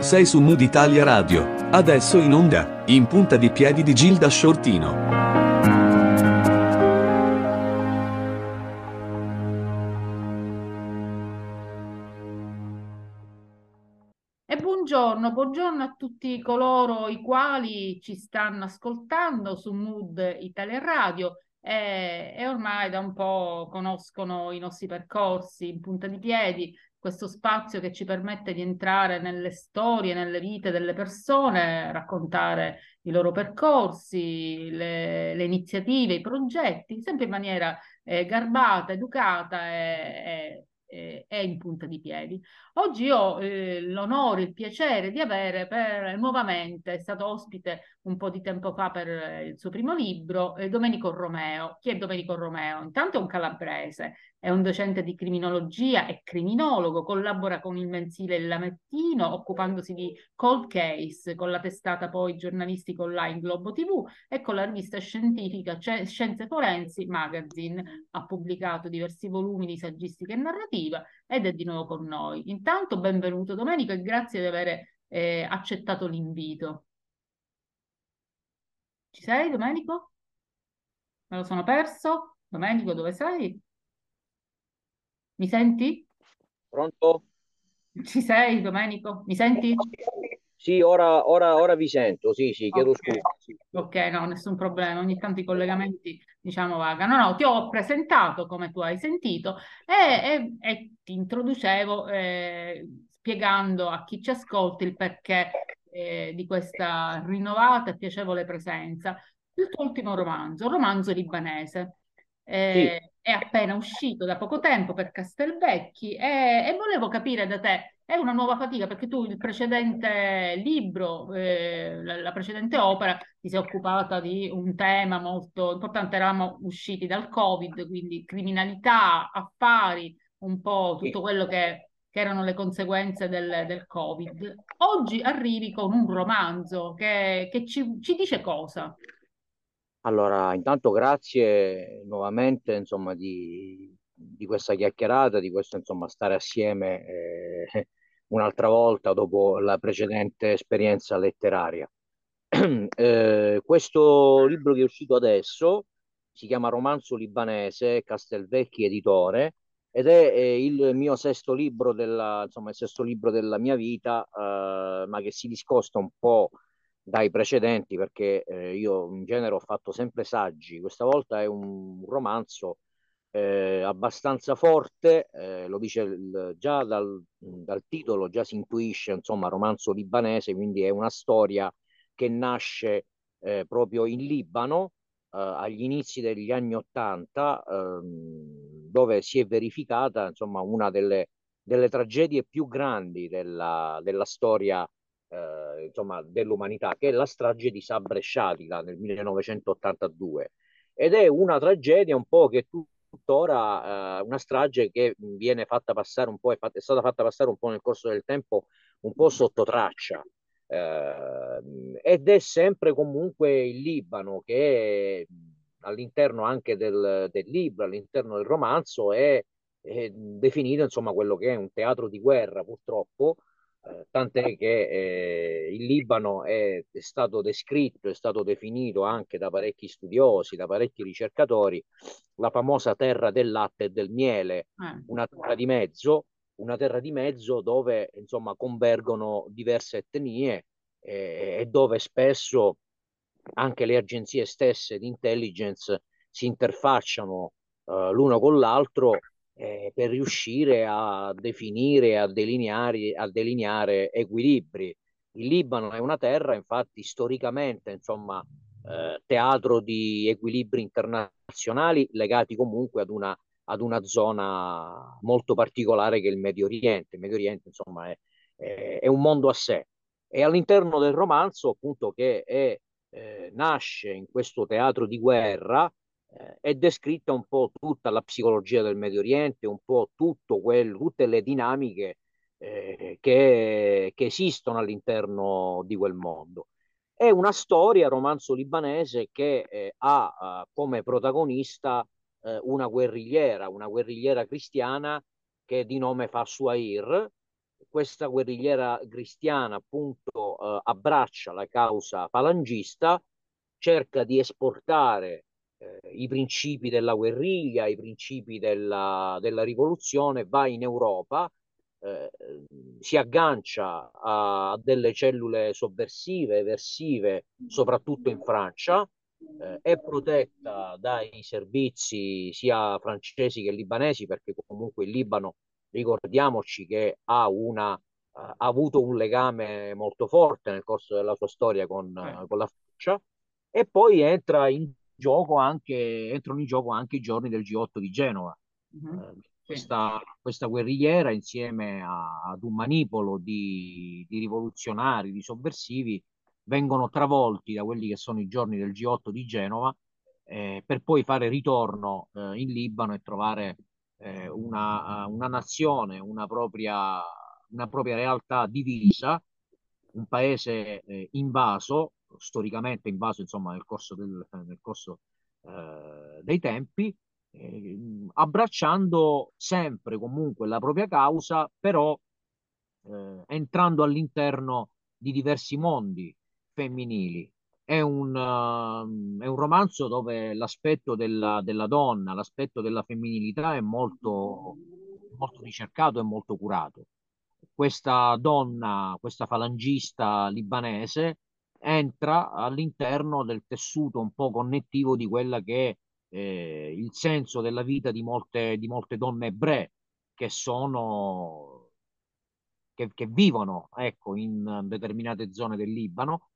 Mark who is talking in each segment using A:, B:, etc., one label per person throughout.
A: Sei su Mood Italia Radio. Adesso in onda, in punta di piedi di Gilda Shortino.
B: E buongiorno, buongiorno a tutti coloro i quali ci stanno ascoltando su Mood Italia Radio e, e ormai da un po' conoscono i nostri percorsi in punta di piedi questo spazio che ci permette di entrare nelle storie, nelle vite delle persone, raccontare i loro percorsi, le, le iniziative, i progetti, sempre in maniera eh, garbata, educata e, e, e, in punta di piedi. Oggi ho eh, l'onore, il piacere di avere per, nuovamente, è stato ospite un po' di tempo fa per il suo primo libro, eh, Domenico Romeo. Chi è Domenico Romeo? Intanto è un calabrese, è un docente di criminologia e criminologo, collabora con il mensile Il Lamettino, occupandosi di cold case, con la testata poi giornalistica online Globo TV e con la rivista scientifica Scienze Forensi Magazine. Ha pubblicato diversi volumi di saggistica e narrativa ed è di nuovo con noi. Intanto benvenuto Domenico e grazie di aver eh, accettato l'invito. Ci sei Domenico? Me lo sono perso? Domenico dove sei? Mi senti?
C: Pronto?
B: Ci sei, Domenico? Mi senti?
C: Sì, ora, ora, ora vi sento, sì, sì, chiedo
B: okay.
C: scusa.
B: Ok, no, nessun problema, ogni tanto i collegamenti, diciamo, vagano. No, no, ti ho presentato come tu hai sentito e, e, e ti introducevo eh, spiegando a chi ci ascolta il perché eh, di questa rinnovata e piacevole presenza. Il tuo ultimo romanzo, un romanzo libanese. Eh, sì è appena uscito da poco tempo per Castelvecchi e, e, volevo capire da te, è una nuova fatica perché tu il precedente libro, eh, la, la, precedente opera, ti sei occupata di un tema molto importante, eravamo usciti dal Covid, quindi criminalità, affari, un po' tutto quello che, che erano le conseguenze del, del, Covid. Oggi arrivi con un romanzo che, che ci, ci dice cosa?
C: Allora, intanto grazie nuovamente, insomma, di, di questa chiacchierata, di questo, insomma, stare assieme eh, un'altra volta dopo la precedente esperienza letteraria. eh, questo libro che è uscito adesso si chiama Romanzo libanese, Castelvecchi editore, ed è, è il mio sesto libro della, insomma, il sesto libro della mia vita, eh, ma che si discosta un po' dai precedenti perché eh, io in genere ho fatto sempre saggi, questa volta è un romanzo eh, abbastanza forte, eh, lo dice il, già dal, dal, titolo, già si intuisce, insomma, romanzo libanese, quindi è una storia che nasce eh, proprio in Libano eh, agli inizi degli anni Ottanta, ehm, dove si è verificata, insomma, una delle, delle tragedie più grandi della, della storia eh, insomma, dell'umanità, che è la strage di Sabra e Shatila nel 1982. Ed è una tragedia un po' che tuttora, eh, una strage che viene fatta passare un po', è, fatta, è, stata fatta passare un po' nel corso del tempo, un po' sotto traccia. Eh, ed è sempre comunque il Libano che all'interno anche del, del libro, all'interno del romanzo, è, è definito insomma quello che è un teatro di guerra purtroppo eh, tant'è che eh, il Libano è, è, stato descritto, è stato definito anche da parecchi studiosi, da parecchi ricercatori, la famosa terra del latte e del miele, eh. una terra di mezzo, una terra di mezzo dove insomma convergono diverse etnie e dove spesso anche le agenzie stesse di intelligence si interfacciano uh, l'uno con l'altro eh, per riuscire a definire, a delineare, a delineare equilibri. Il Libano è una terra, infatti, storicamente, insomma, eh, teatro di equilibri internazionali legati comunque ad una, ad una zona molto particolare che è il Medio Oriente. Il Medio Oriente, insomma, è, è, è un mondo a sé. E all'interno del romanzo, appunto, che è, eh, nasce in questo teatro di guerra, eh, è descritta un po' tutta la psicologia del Medio Oriente, un po' quel, tutte le dinamiche eh, che, che, esistono all'interno di quel mondo. È una storia, romanzo libanese, che eh, ha uh, come protagonista eh, una guerrigliera, una guerrigliera cristiana che di nome fa Suair. Questa guerrigliera cristiana appunto eh, abbraccia la causa falangista, cerca di esportare eh, i principi della guerriglia, i principi della, della rivoluzione, va in Europa, eh, si aggancia a, a, delle cellule sovversive, eversive, soprattutto in Francia, eh, è protetta dai servizi sia francesi che libanesi, perché comunque il Libano, ricordiamoci che ha, una, ha avuto un legame molto forte nel corso della sua storia con, eh. con la Francia, e poi entra in gioco anche, entrano in gioco anche i giorni del G8 di Genova. Mm-hmm. Eh, questa, questa, guerrigliera insieme a, ad un manipolo di, di, rivoluzionari, di sovversivi, vengono travolti da quelli che sono i giorni del G8 di Genova eh, per poi fare ritorno eh, in Libano e trovare eh, una, una, nazione, una propria, una propria realtà divisa, un paese eh, invaso storicamente invaso insomma, nel corso, del, nel corso eh, dei tempi, eh, abbracciando sempre comunque la propria causa, però eh, entrando all'interno di diversi mondi femminili. È un, uh, è un romanzo dove l'aspetto della, della donna, l'aspetto della femminilità è molto, molto ricercato e molto curato. Questa donna, questa falangista libanese, entra all'interno del tessuto un po' connettivo di quella che è eh, il senso della vita di molte, di molte donne ebree che sono che, che vivono ecco, in determinate zone del Libano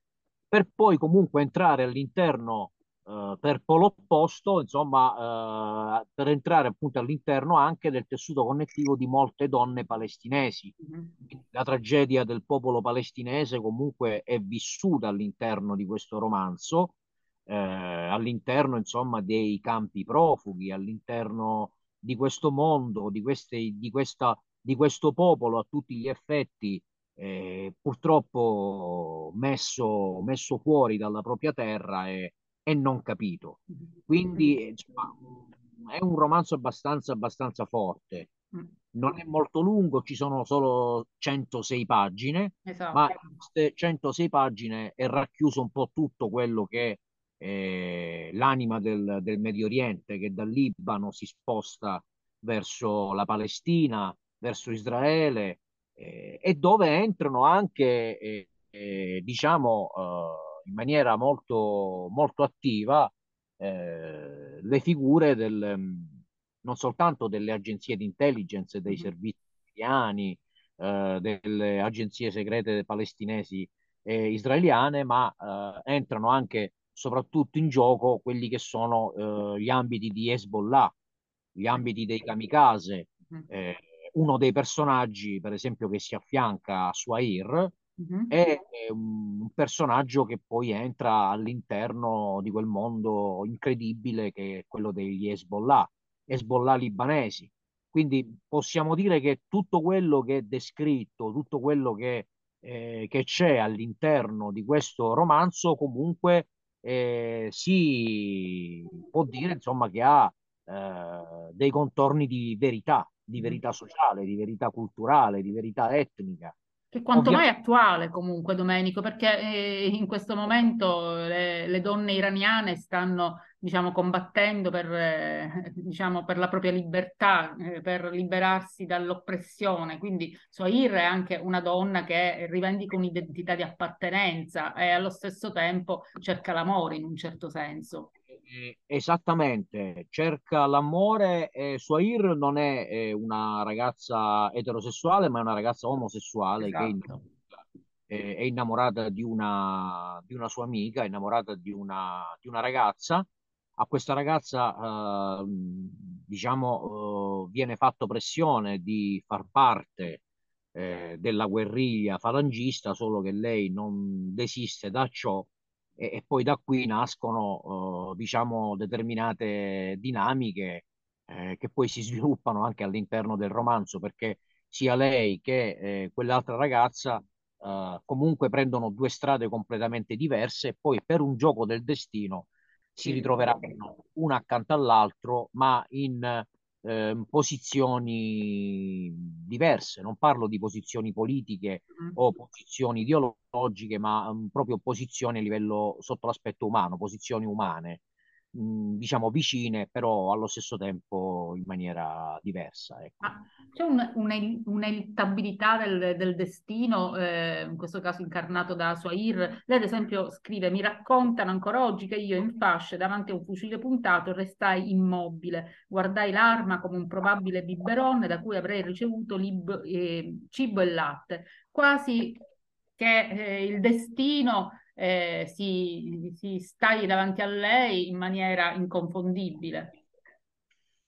C: per poi comunque entrare all'interno eh, per polo opposto, insomma, eh, per entrare appunto all'interno anche del tessuto connettivo di molte donne palestinesi. Mm-hmm. La tragedia del popolo palestinese comunque è vissuta all'interno di questo romanzo, eh, all'interno insomma dei campi profughi, all'interno di questo mondo, di, queste, di, questa, di questo popolo a tutti gli effetti eh, purtroppo messo, messo, fuori dalla propria terra e, e non capito. Quindi insomma, è un romanzo abbastanza, abbastanza forte. Mm. Non è molto lungo, ci sono solo 106 pagine, esatto. ma in queste 106 pagine è racchiuso un po' tutto quello che è l'anima del, del Medio Oriente, che dal Libano si sposta verso la Palestina, verso Israele, eh, e dove entrano anche, eh, eh, diciamo, eh, in maniera molto, molto attiva eh, le figure del, mm, non soltanto delle agenzie di intelligence, dei mm-hmm. servizi italiani, eh, delle agenzie segrete palestinesi e israeliane, ma eh, entrano anche soprattutto in gioco quelli che sono eh, gli ambiti di Hezbollah, gli ambiti dei kamikaze. Mm-hmm. Eh, uno dei personaggi, per esempio, che si affianca a Suair, Mm-hmm. È un personaggio che poi entra all'interno di quel mondo incredibile che è quello degli Hezbollah, Hezbollah libanesi. Quindi possiamo dire che tutto quello che è descritto, tutto quello che, eh, che c'è all'interno di questo romanzo, comunque eh, si può dire insomma, che ha eh, dei contorni di verità, di mm-hmm. verità sociale, di verità culturale, di verità etnica.
B: Che quanto mai attuale comunque, Domenico, perché eh, in questo momento le, le, donne iraniane stanno, diciamo, combattendo per, eh, diciamo, per la propria libertà, eh, per liberarsi dall'oppressione. Quindi Sohair è anche una donna che rivendica un'identità di appartenenza e allo stesso tempo cerca l'amore in un certo senso.
C: Eh, esattamente, cerca l'amore. Eh, Suair non è eh, una ragazza eterosessuale, ma è una ragazza omosessuale esatto. che è, è innamorata di una, di una, sua amica, è innamorata di una, di una ragazza. A questa ragazza, eh, diciamo, eh, viene fatto pressione di far parte eh, della guerriglia falangista, solo che lei non desiste da ciò e, e poi da qui nascono, eh, diciamo, determinate dinamiche eh, che poi si sviluppano anche all'interno del romanzo, perché sia lei che eh, quell'altra ragazza eh, comunque prendono due strade completamente diverse e poi per un gioco del destino si ritroveranno uno accanto all'altro, ma in eh, posizioni diverse. Non parlo di posizioni politiche mm. o posizioni ideologiche, ma um, proprio posizioni a livello sotto l'aspetto umano, posizioni umane diciamo vicine, però allo stesso tempo in maniera diversa. Ecco.
B: Ah, c'è un, un'eluttabilità del, del destino, eh, in questo caso incarnato da Suair. Lei ad esempio scrive, mi raccontano ancora oggi che io in fasce davanti a un fucile puntato restai immobile, guardai l'arma come un probabile biberon da cui avrei ricevuto lib, eh, cibo e latte, quasi che eh, il destino eh, si, si stagli davanti a lei in maniera inconfondibile.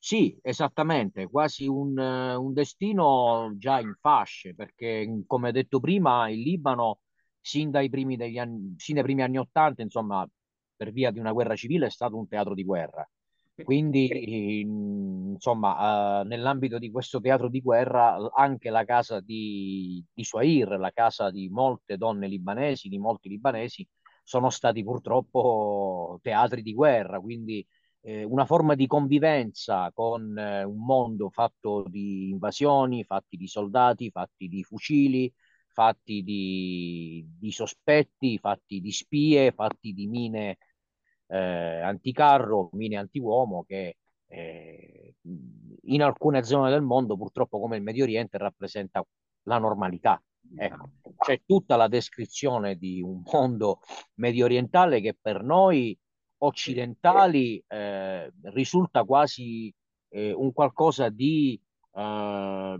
C: Sì, esattamente, quasi un, un, destino già in fasce, perché come detto prima, il Libano, sin dai primi, degli anni, sin dai primi anni Ottanta, insomma, per via di una guerra civile, è stato un teatro di guerra. Quindi, insomma, uh, nell'ambito di questo teatro di guerra, anche la casa di, di Suair, la casa di molte donne libanesi, di molti libanesi, sono stati purtroppo teatri di guerra, quindi eh, una forma di convivenza con eh, un mondo fatto di invasioni, fatti di soldati, fatti di fucili, fatti di, di sospetti, fatti di spie, fatti di mine eh, anticarro, mine antiuomo che eh, in alcune zone del mondo, purtroppo come il Medio Oriente, rappresenta la normalità. Ecco, c'è tutta la descrizione di un mondo medio orientale che per noi occidentali eh, risulta quasi eh, un qualcosa di eh,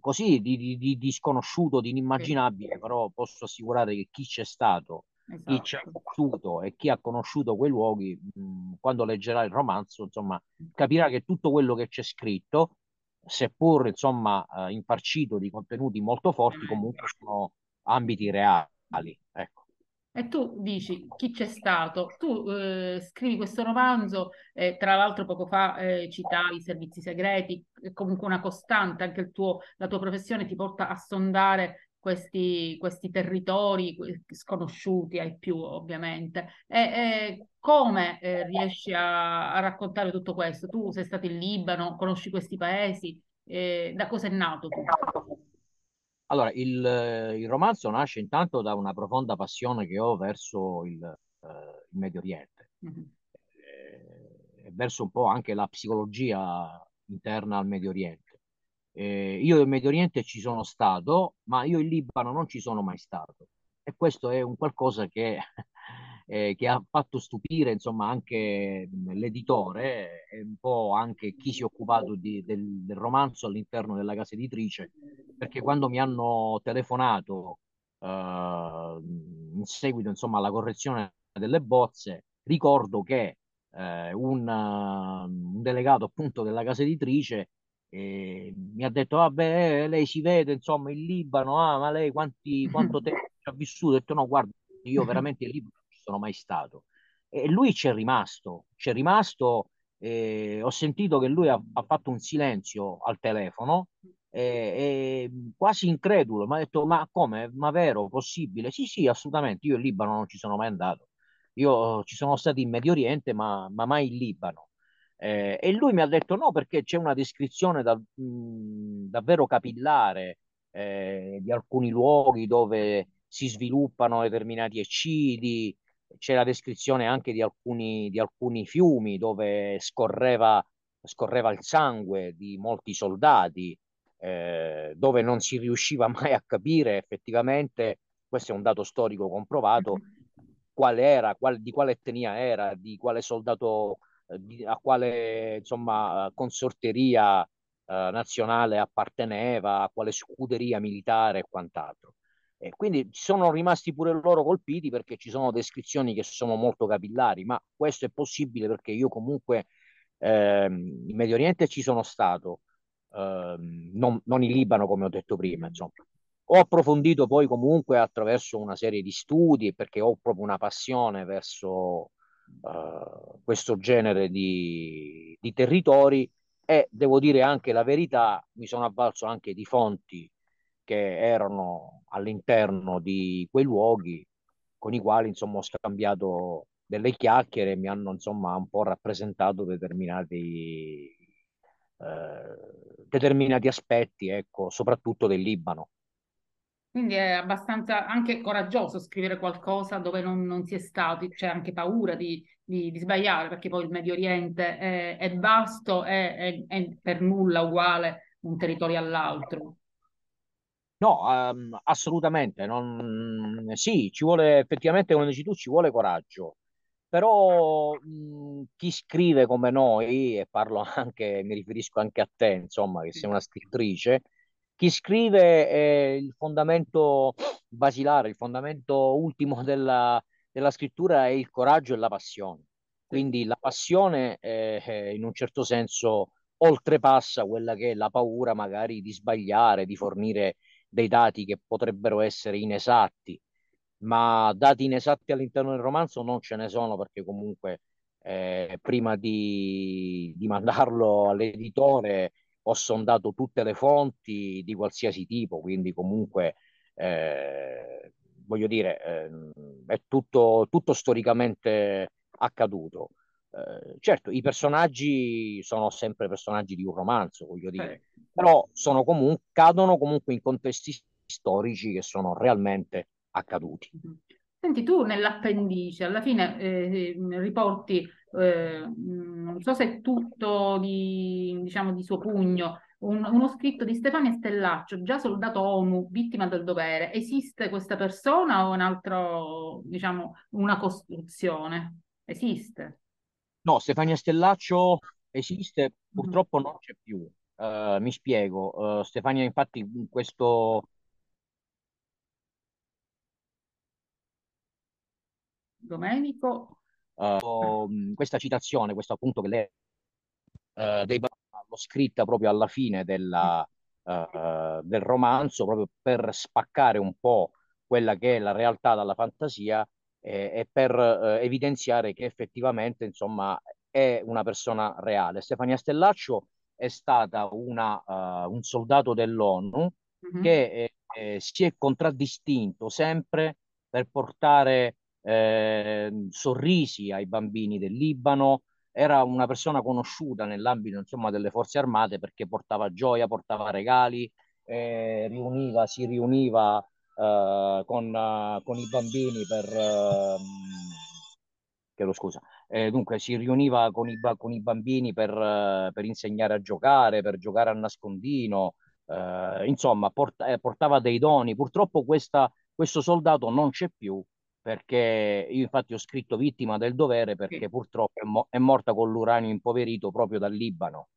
C: così di, di, di, sconosciuto, di inimmaginabile, però posso assicurare che chi c'è stato Esatto. Chi ci ha vissuto e chi ha conosciuto quei luoghi, mh, quando leggerà il romanzo, insomma, capirà che tutto quello che c'è scritto, seppur insomma, eh, infarcito di contenuti molto forti, comunque sono ambiti reali. Ecco.
B: E tu dici chi c'è stato? Tu eh, scrivi questo romanzo, eh, tra l'altro poco fa eh, citavi i servizi segreti, è comunque una costante, anche tuo, la tua professione ti porta a sondare questi, questi territori sconosciuti ai più ovviamente. E, e come eh, riesci a, a, raccontare tutto questo? Tu sei stato in Libano, conosci questi paesi, eh, da cosa è nato tutto?
C: Allora, il, il, romanzo nasce intanto da una profonda passione che ho verso il, uh, il Medio Oriente mm-hmm. e verso un po' anche la psicologia interna al Medio Oriente. Eh, io in Medio Oriente ci sono stato, ma io in Libano non ci sono mai stato. E questo è un qualcosa che, eh, che ha fatto stupire insomma, anche l'editore e un po' anche chi si è occupato di, del, del, romanzo all'interno della casa editrice, perché quando mi hanno telefonato eh, in seguito insomma, alla correzione delle bozze, ricordo che eh, un, un delegato appunto della casa editrice e mi ha detto, vabbè, eh, lei si vede, insomma, in Libano, ah, ma lei quanti, quanto tempo ha vissuto? Ho detto, no, guarda, io veramente non ci sono mai stato. E lui ci è rimasto, ci è rimasto, eh, ho sentito che lui ha, ha, fatto un silenzio al telefono, eh, quasi incredulo, mi ha detto, ma come, ma vero, possibile? Sì, sì, assolutamente, io in Libano non ci sono mai andato. Io ci sono stato in Medio Oriente, ma, ma mai in Libano. Eh, e lui mi ha detto no, perché c'è una descrizione da, mh, davvero capillare eh, di alcuni luoghi dove si sviluppano determinati eccidi, c'è la descrizione anche di alcuni, di alcuni fiumi dove scorreva, scorreva il sangue di molti soldati, eh, dove non si riusciva mai a capire effettivamente, questo è un dato storico comprovato, qual era, qual, di quale etnia era, di quale soldato a quale insomma, consorteria eh, nazionale apparteneva, a quale scuderia militare e quant'altro. E quindi sono rimasti pure loro colpiti perché ci sono descrizioni che sono molto capillari, ma questo è possibile perché io comunque ehm, in Medio Oriente ci sono stato, ehm, non, non, in Libano come ho detto prima, insomma. Ho approfondito poi comunque attraverso una serie di studi perché ho proprio una passione verso uh, questo genere di, di territori e devo dire anche la verità, mi sono avvalso anche di fonti che erano all'interno di quei luoghi con i quali insomma ho scambiato delle chiacchiere mi hanno insomma un po' rappresentato determinati, eh, determinati aspetti, ecco, soprattutto del Libano.
B: Quindi è abbastanza anche coraggioso scrivere qualcosa dove non, non si è stati, c'è anche paura di, di, di, sbagliare, perché poi il Medio Oriente è, è vasto e è, è, per nulla uguale un territorio all'altro.
C: No, um, assolutamente. Non... Sì, ci vuole effettivamente, come dici tu, ci vuole coraggio. Però mh, chi scrive come noi, e parlo anche, mi riferisco anche a te, insomma, che sei una scrittrice, chi scrive è il fondamento basilare, il fondamento ultimo della, della scrittura è il coraggio e la passione. Quindi la passione eh, in un certo senso oltrepassa quella che è la paura magari di sbagliare, di fornire dei dati che potrebbero essere inesatti, ma dati inesatti all'interno del romanzo non ce ne sono perché comunque eh, prima di, di mandarlo all'editore ho sondato tutte le fonti di qualsiasi tipo, quindi comunque eh, voglio dire, eh, è tutto, tutto storicamente accaduto. Eh, certo, i personaggi sono sempre personaggi di un romanzo, voglio dire, però sono comunque, cadono comunque in contesti storici che sono realmente accaduti.
B: Mm-hmm. Senti, tu nell'appendice alla fine eh, riporti, eh, non so se è tutto di, diciamo, di suo pugno, un, uno scritto di Stefania Stellaccio, già soldato ONU, vittima del dovere. Esiste questa persona o un altro, diciamo, una costruzione? Esiste?
C: No, Stefania Stellaccio esiste, mm. purtroppo non c'è più. Uh, mi spiego, uh, Stefania infatti in questo...
B: Domenico?
C: Uh, questa citazione, questo appunto che lei dei, l'ho scritta proprio alla fine della, del romanzo, proprio per spaccare un po' quella che è la realtà dalla fantasia eh, e per eh, evidenziare che effettivamente insomma, è una persona reale. Stefania Stellaccio è stata una, uh, un soldato dell'ONU mm-hmm. che eh, si è contraddistinto sempre per portare eh, sorrisi ai bambini del Libano. Era una persona conosciuta nell'ambito insomma, delle forze armate perché portava gioia, portava regali, eh, riuniva, si riuniva con, uh, con, i bambini per... Uh, chiedo scusa. Eh, dunque si riuniva con i, con i bambini per, per, insegnare a giocare, per giocare a nascondino, eh, insomma port- eh, portava dei doni. Purtroppo questa, questo soldato non c'è più perché io infatti ho scritto vittima del dovere perché sì. purtroppo è, mo- è, morta con l'uranio impoverito proprio dal Libano.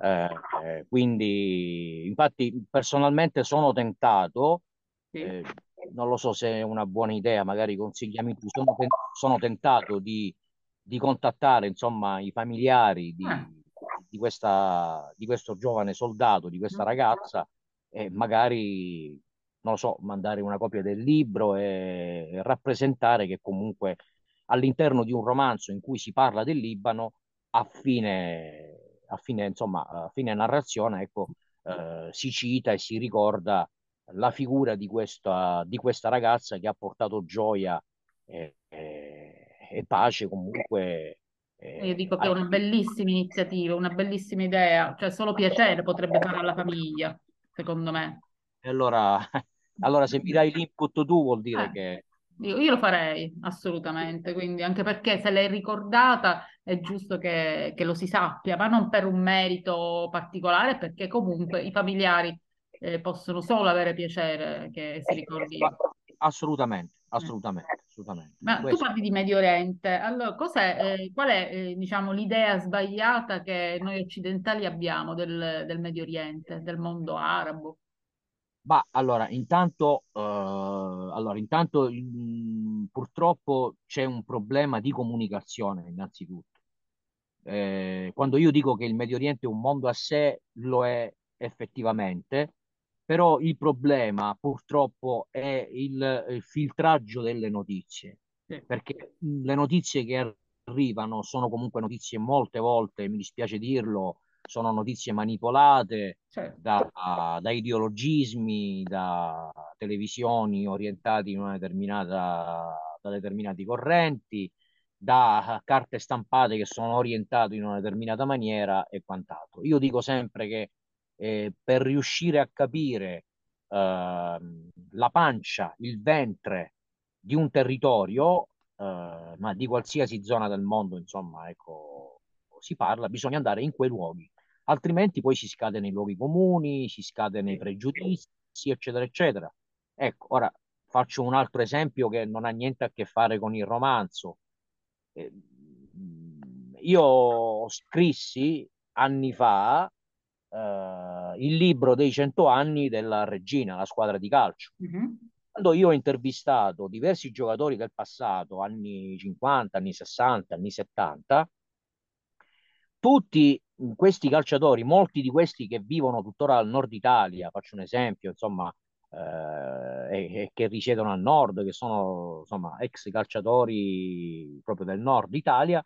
C: Ah. Eh, quindi infatti personalmente sono tentato sì. Eh, non lo so se è una buona idea, magari consigliami tu. Sono, ten- sono tentato di, di, contattare insomma i familiari di, ah. di, questa, di questo giovane soldato, di questa mm. ragazza e magari, non lo so, mandare una copia del libro e, e rappresentare che comunque all'interno di un romanzo in cui si parla del Libano, a fine, a fine, insomma, a fine narrazione, ecco, eh, si cita e si ricorda la figura di questa, di questa ragazza che ha portato gioia e, e, e pace comunque.
B: Io dico che è una bellissima iniziativa, una bellissima idea, cioè solo piacere potrebbe fare alla famiglia, secondo me.
C: E allora, allora se mi dai l'input tu vuol dire
B: eh,
C: che...
B: Io, io, lo farei, assolutamente, quindi anche perché se l'hai ricordata è giusto che, che lo si sappia, ma non per un merito particolare, perché comunque i familiari eh, possono solo avere piacere che si ricordi.
C: Assolutamente, assolutamente, assolutamente.
B: Ma Questo. tu parli di Medio Oriente, allora cos'è, eh, qual è eh, diciamo, l'idea sbagliata che noi occidentali abbiamo del, del Medio Oriente, del mondo arabo?
C: Ma allora, intanto, uh, allora, intanto mh, mm, purtroppo c'è un problema di comunicazione, innanzitutto. Eh, quando io dico che il Medio Oriente è un mondo a sé, lo è effettivamente, però il problema purtroppo è il, il filtraggio delle notizie, sì. perché le notizie che arrivano sono comunque notizie molte volte, mi dispiace dirlo, sono notizie manipolate certo. da, da, ideologismi, da televisioni orientate in una determinata, da determinati correnti da carte stampate che sono orientate in una determinata maniera e quant'altro. Io dico sempre che eh, per riuscire a capire eh, la pancia, il ventre di un territorio, eh, ma di qualsiasi zona del mondo, insomma, ecco, si parla, bisogna andare in quei luoghi, altrimenti poi si scade nei luoghi comuni, si scade nei pregiudizi, eccetera, eccetera. Ecco, ora faccio un altro esempio che non ha niente a che fare con il romanzo. Eh, io scrissi anni fa eh, il libro dei cento anni della Regina, la squadra di calcio. Mm-hmm. Quando io ho intervistato diversi giocatori del passato, anni 50, anni 60, anni 70, tutti questi calciatori, molti di questi che vivono tuttora al nord Italia, faccio un esempio, insomma, eh, e, e, che risiedono al nord, che sono insomma ex calciatori proprio del nord Italia,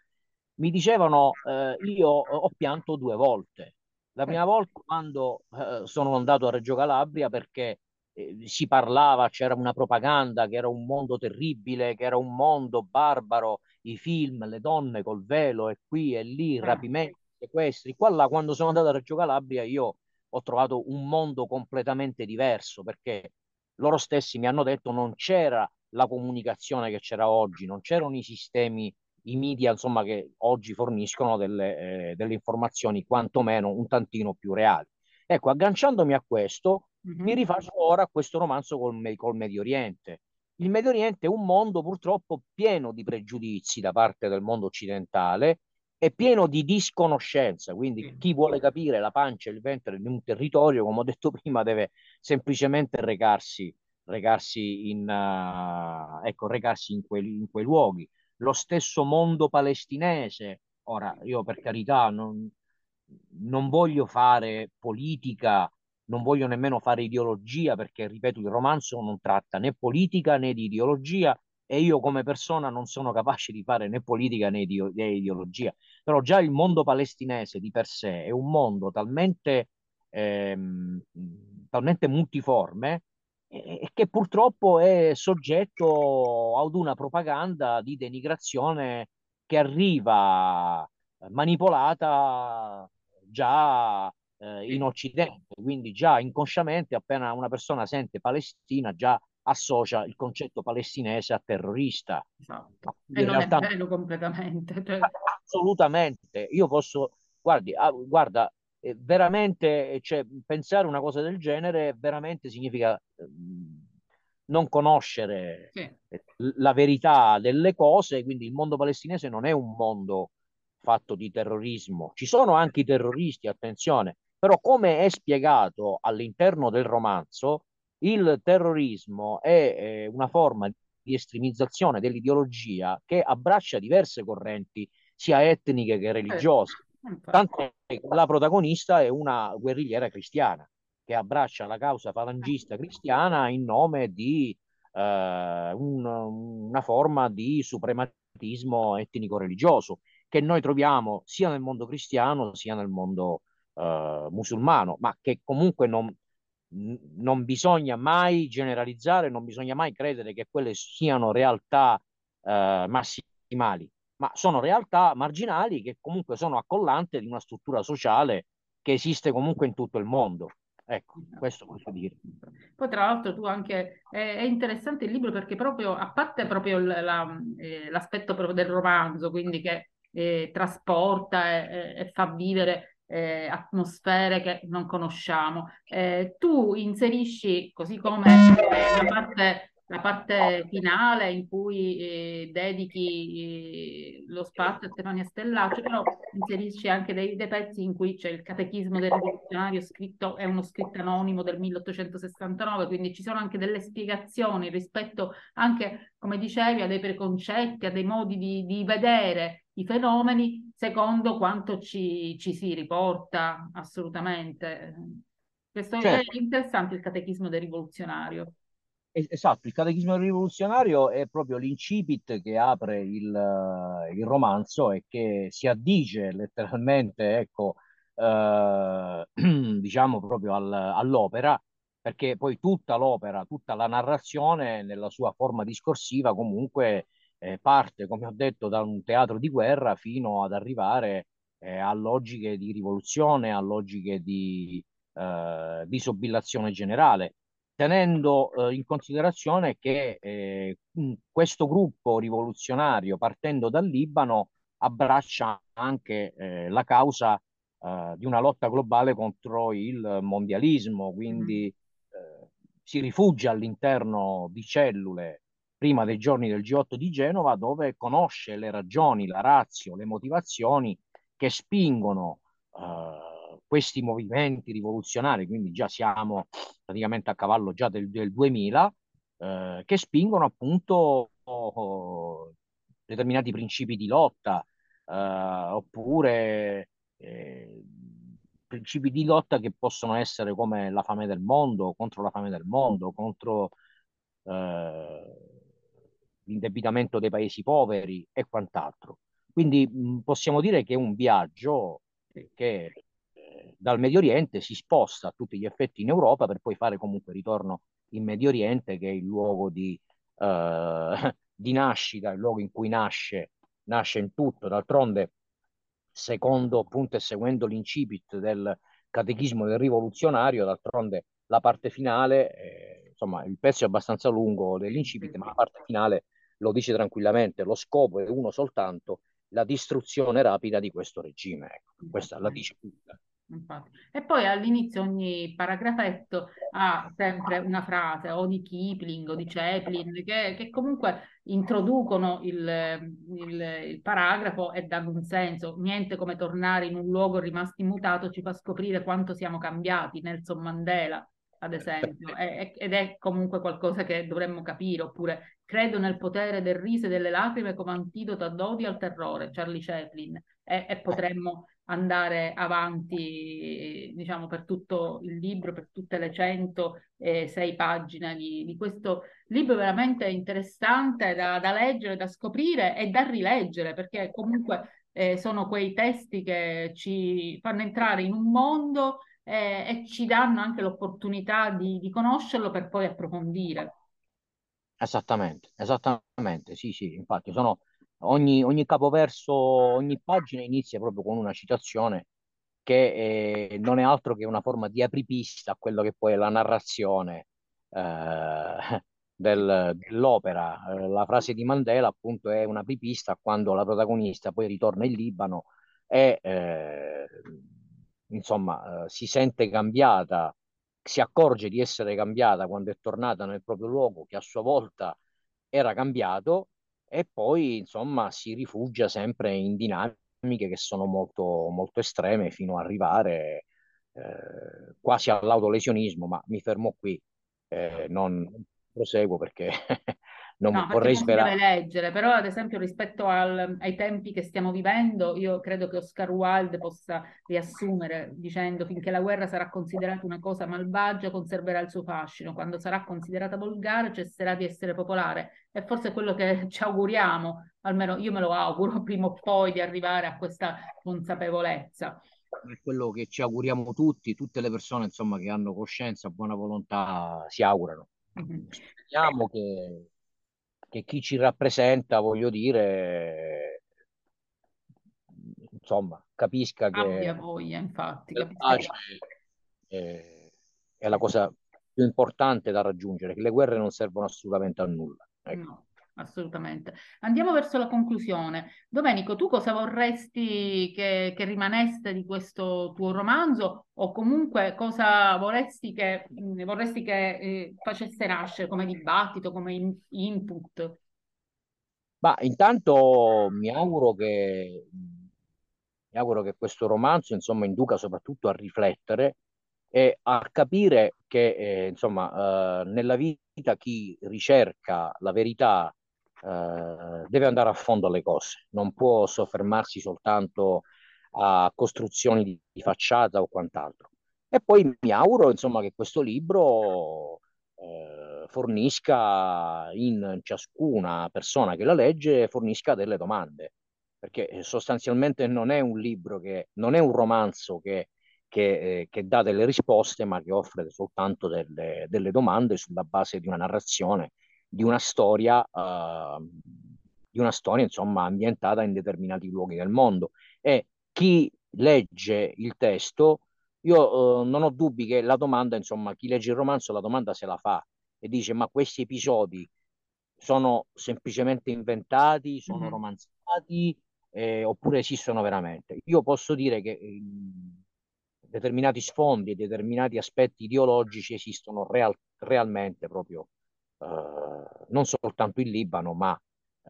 C: mi dicevano eh, io ho pianto due volte. La prima volta quando eh, sono andato a Reggio Calabria perché eh, si parlava, c'era una propaganda che era un mondo terribile, che era un mondo barbaro, i film, le donne col velo e qui e lì, rapimenti, sequestri. Qua là, quando sono andato a Reggio Calabria io ho trovato un mondo completamente diverso perché loro stessi mi hanno detto non c'era la comunicazione che c'era oggi, non c'erano i sistemi, i media insomma, che oggi forniscono delle, eh, delle informazioni quantomeno un tantino più reali. Ecco, agganciandomi a questo, mm-hmm. mi rifaccio ora a questo romanzo col, col Medio Oriente. Il Medio Oriente è un mondo purtroppo pieno di pregiudizi da parte del mondo occidentale è pieno di disconoscenza, quindi chi vuole capire la pancia e il ventre di un territorio, come ho detto prima, deve semplicemente recarsi, recarsi, in, uh, ecco, recarsi in, quei, in quei luoghi. Lo stesso mondo palestinese, ora io per carità non, non voglio fare politica, non voglio nemmeno fare ideologia, perché ripeto, il romanzo non tratta né politica né di ideologia, e io come persona non sono capace di fare né politica né, ide- né ideologia, però già il mondo palestinese di per sé è un mondo talmente, ehm, talmente multiforme e che purtroppo è soggetto ad una propaganda di denigrazione che arriva manipolata già eh, in Occidente, quindi già inconsciamente appena una persona sente Palestina già associa il concetto palestinese a terrorista.
B: Esatto. E non realtà... è vero completamente. Cioè...
C: Assolutamente. Io posso, guardi, ah, guarda, eh, veramente, cioè, pensare una cosa del genere veramente significa eh, non conoscere sì. la verità delle cose, quindi il mondo palestinese non è un mondo fatto di terrorismo. Ci sono anche i terroristi, attenzione, però come è spiegato all'interno del romanzo, il terrorismo è eh, una forma di estremizzazione dell'ideologia che abbraccia diverse correnti, sia etniche che religiose. Eh, Tanto che la protagonista è una guerrigliera cristiana che abbraccia la causa falangista cristiana in nome di eh, un, una forma di suprematismo etnico-religioso che noi troviamo sia nel mondo cristiano sia nel mondo eh, musulmano, ma che comunque non, non bisogna mai generalizzare, non bisogna mai credere che quelle siano realtà eh, massimali, ma sono realtà marginali che comunque sono accollante di una struttura sociale che esiste comunque in tutto il mondo. Ecco, questo posso dire.
B: Poi tra l'altro tu anche, è, è interessante il libro perché proprio, a parte proprio la, eh, l'aspetto proprio del romanzo, quindi che eh, trasporta e, e, fa vivere eh, atmosfere che non conosciamo. Eh, tu inserisci, così come la parte, la parte finale in cui eh, dedichi eh, lo spazio a Stefania Stellaccio, però inserisci anche dei, dei, pezzi in cui c'è il catechismo del rivoluzionario scritto, è uno scritto anonimo del 1869, quindi ci sono anche delle spiegazioni rispetto anche, come dicevi, a dei preconcetti, a dei modi di, di vedere i fenomeni secondo quanto ci, ci si riporta assolutamente. Questo certo. è interessante il catechismo del rivoluzionario.
C: Esatto, il catechismo rivoluzionario è proprio l'incipit che apre il, il romanzo e che si addice letteralmente, ecco, eh, diciamo proprio al, all'opera, perché poi tutta l'opera, tutta la narrazione nella sua forma discorsiva comunque eh, parte, come ho detto, da un teatro di guerra fino ad arrivare eh, a logiche di rivoluzione, a logiche di eh, disobillazione generale, tenendo eh, in considerazione che eh, questo gruppo rivoluzionario, partendo dal Libano, abbraccia anche eh, la causa eh, di una lotta globale contro il mondialismo, quindi mm. si rifugia all'interno di cellule prima dei giorni del G8 di Genova, dove conosce le ragioni, la razio, le motivazioni che spingono uh, questi movimenti rivoluzionari, quindi già siamo praticamente a cavallo già del, del 2000, uh, che spingono appunto oh, determinati principi di lotta, uh, oppure eh, principi di lotta che possono essere come la fame del mondo, contro la fame del mondo, contro l'indebitamento dei paesi poveri e quant'altro. Quindi possiamo dire che è un viaggio che eh, dal Medio Oriente si sposta a tutti gli effetti in Europa per poi fare comunque ritorno in Medio Oriente, che è il luogo di, eh, di nascita, il luogo in cui nasce, nasce in tutto. D'altronde, secondo appunto e seguendo l'incipit del catechismo del rivoluzionario, d'altronde la parte finale, eh, insomma, il pezzo è abbastanza lungo dell'incipit, ma la parte finale lo dice tranquillamente, lo scopo è uno soltanto, la distruzione rapida di questo regime. Ecco, questa la dice tutta.
B: Infatti. E poi all'inizio ogni paragrafetto ha sempre una frase o di Kipling o di Chaplin che, che comunque introducono il, il, il, paragrafo e danno un senso. Niente come tornare in un luogo rimasto immutato ci fa scoprire quanto siamo cambiati. Nelson Mandela ad esempio, è, ed è comunque qualcosa che dovremmo capire, oppure credo nel potere del riso e delle lacrime come antidoto ad odio al terrore, Charlie Chaplin, e, e potremmo andare avanti, diciamo, per tutto il libro, per tutte le 106 pagine di, di questo libro veramente interessante da, da, leggere, da scoprire e da rileggere, perché comunque eh, sono quei testi che ci fanno entrare in un mondo eh, e ci danno anche l'opportunità di, di conoscerlo per poi approfondire.
C: Esattamente, esattamente, sì, sì, infatti sono, ogni, ogni capoverso, ogni pagina inizia proprio con una citazione che eh, non è altro che una forma di apripista a quello che poi è la narrazione eh, del, dell'opera. Eh, la frase di Mandela appunto è una apripista quando la protagonista poi ritorna in Libano e eh, insomma, eh, si sente cambiata, si accorge di essere cambiata quando è tornata nel proprio luogo, che a sua volta era cambiato, e poi, insomma, si rifugia sempre in dinamiche che sono molto, molto estreme fino ad arrivare eh, quasi all'autolesionismo, ma mi fermo qui, eh, non proseguo perché non no, vorrei svelare.
B: leggere, però ad esempio rispetto al, ai tempi che stiamo vivendo, io credo che Oscar Wilde possa riassumere dicendo finché la guerra sarà considerata una cosa malvagia conserverà il suo fascino, quando sarà considerata volgare cesserà di essere popolare. E forse è quello che ci auguriamo, almeno io me lo auguro prima o poi di arrivare a questa consapevolezza.
C: È quello che ci auguriamo tutti, tutte le persone insomma, che hanno coscienza, buona volontà, si augurano. Mm-hmm. Speriamo che che chi ci rappresenta, voglio dire, insomma, capisca che
B: abbia voglia, infatti,
C: è, è, la cosa più importante da raggiungere, che le guerre non servono assolutamente a nulla. Ecco.
B: No assolutamente. Andiamo verso la conclusione. Domenico, tu cosa vorresti che, che, rimanesse di questo tuo romanzo o comunque cosa vorresti che, vorresti che eh, facesse nascere come dibattito, come in, input?
C: Ma intanto mi auguro che, mi auguro che questo romanzo insomma, induca soprattutto a riflettere e a capire che eh, insomma, eh, nella vita chi ricerca la verità eh, deve andare a fondo alle cose, non può soffermarsi soltanto a costruzioni di, di facciata o quant'altro. E poi mi auguro insomma, che questo libro eh, fornisca in ciascuna persona che la legge, fornisca delle domande, perché sostanzialmente non è un libro che, non è un romanzo che, che, eh, che dà delle risposte, ma che offre soltanto delle, delle domande sulla base di una narrazione di una storia uh, di una storia, insomma, ambientata in determinati luoghi del mondo. E chi legge il testo, io eh, non ho dubbi che la domanda, insomma, chi legge il romanzo la domanda se la fa e dice ma questi episodi sono semplicemente inventati, sono mm-hmm. romanzati eh, oppure esistono veramente. Io posso dire che eh, determinati sfondi e determinati aspetti ideologici esistono real- realmente proprio non soltanto in Libano, ma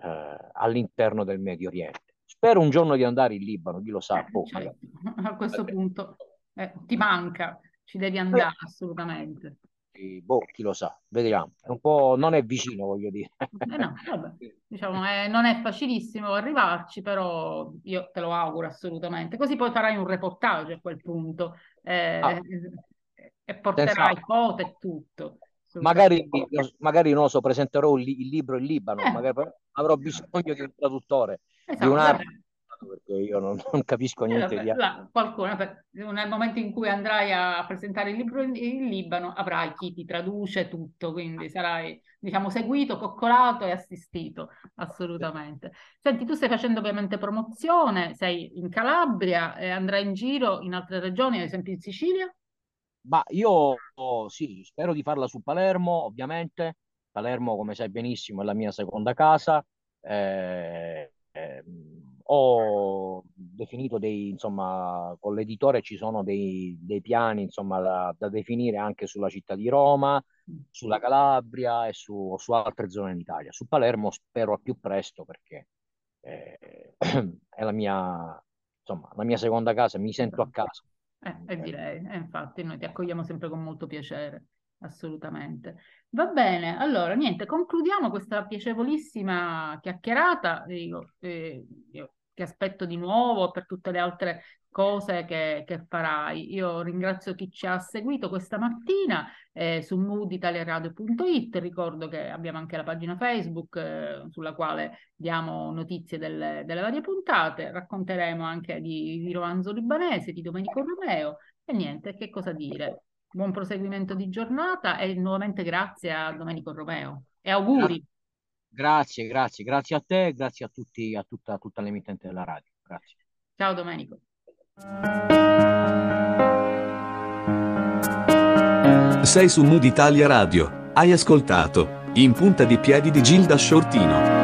C: eh, all'interno del Medio Oriente. Spero un giorno di andare in Libano, chi lo sa.
B: Eh, boh, certo. A questo punto eh, ti manca, ci devi andare assolutamente
C: boh, chi lo sa, vediamo. È un po' non è vicino, voglio dire.
B: Eh no, vabbè, diciamo, eh, non è facilissimo arrivarci, però io te lo auguro assolutamente. Così poi farai un reportage a quel punto eh, ah, e porterai foto e tutto.
C: Magari, magari non so, presenterò il, il libro in Libano, eh. magari avrò bisogno di un traduttore, esatto, di un perché io non, non capisco niente
B: di altro. Qualcuno, nel momento in cui andrai a presentare il libro in, in, Libano, avrai chi ti traduce tutto, quindi sarai, diciamo, seguito, coccolato e assistito, assolutamente. Senti, tu stai facendo ovviamente promozione, sei in Calabria e andrai in giro in altre regioni, ad esempio in Sicilia?
C: Ma io oh, sì, spero di farla su Palermo, ovviamente. Palermo, come sai benissimo, è la mia seconda casa. Eh, eh, ho definito dei, insomma, con l'editore ci sono dei, dei piani, insomma, da, da, definire anche sulla città di Roma, sulla Calabria e su, su altre zone d'Italia. Su Palermo spero al più presto perché eh, è la mia, insomma, la mia seconda casa, mi sento a casa.
B: Eh, eh direi, eh, infatti noi ti accogliamo sempre con molto piacere, assolutamente. Va bene, allora niente, concludiamo questa piacevolissima chiacchierata. Io, eh, io ti aspetto di nuovo per tutte le altre cose che, che farai. Io ringrazio chi ci ha seguito questa mattina eh, su mooditaliaradio.it. Ricordo che abbiamo anche la pagina Facebook eh, sulla quale diamo notizie delle, delle, varie puntate. Racconteremo anche di, di Romanzo Libanese, di Domenico Romeo e niente, che cosa dire. Buon proseguimento di giornata e nuovamente grazie a Domenico Romeo e auguri.
C: Grazie, grazie, grazie a te, grazie a tutti, a tutta, a tutta l'emittente della radio. Grazie.
B: Ciao Domenico.
A: Sei su Mood Italia Radio. Hai ascoltato In punta di piedi di Gilda Shortino.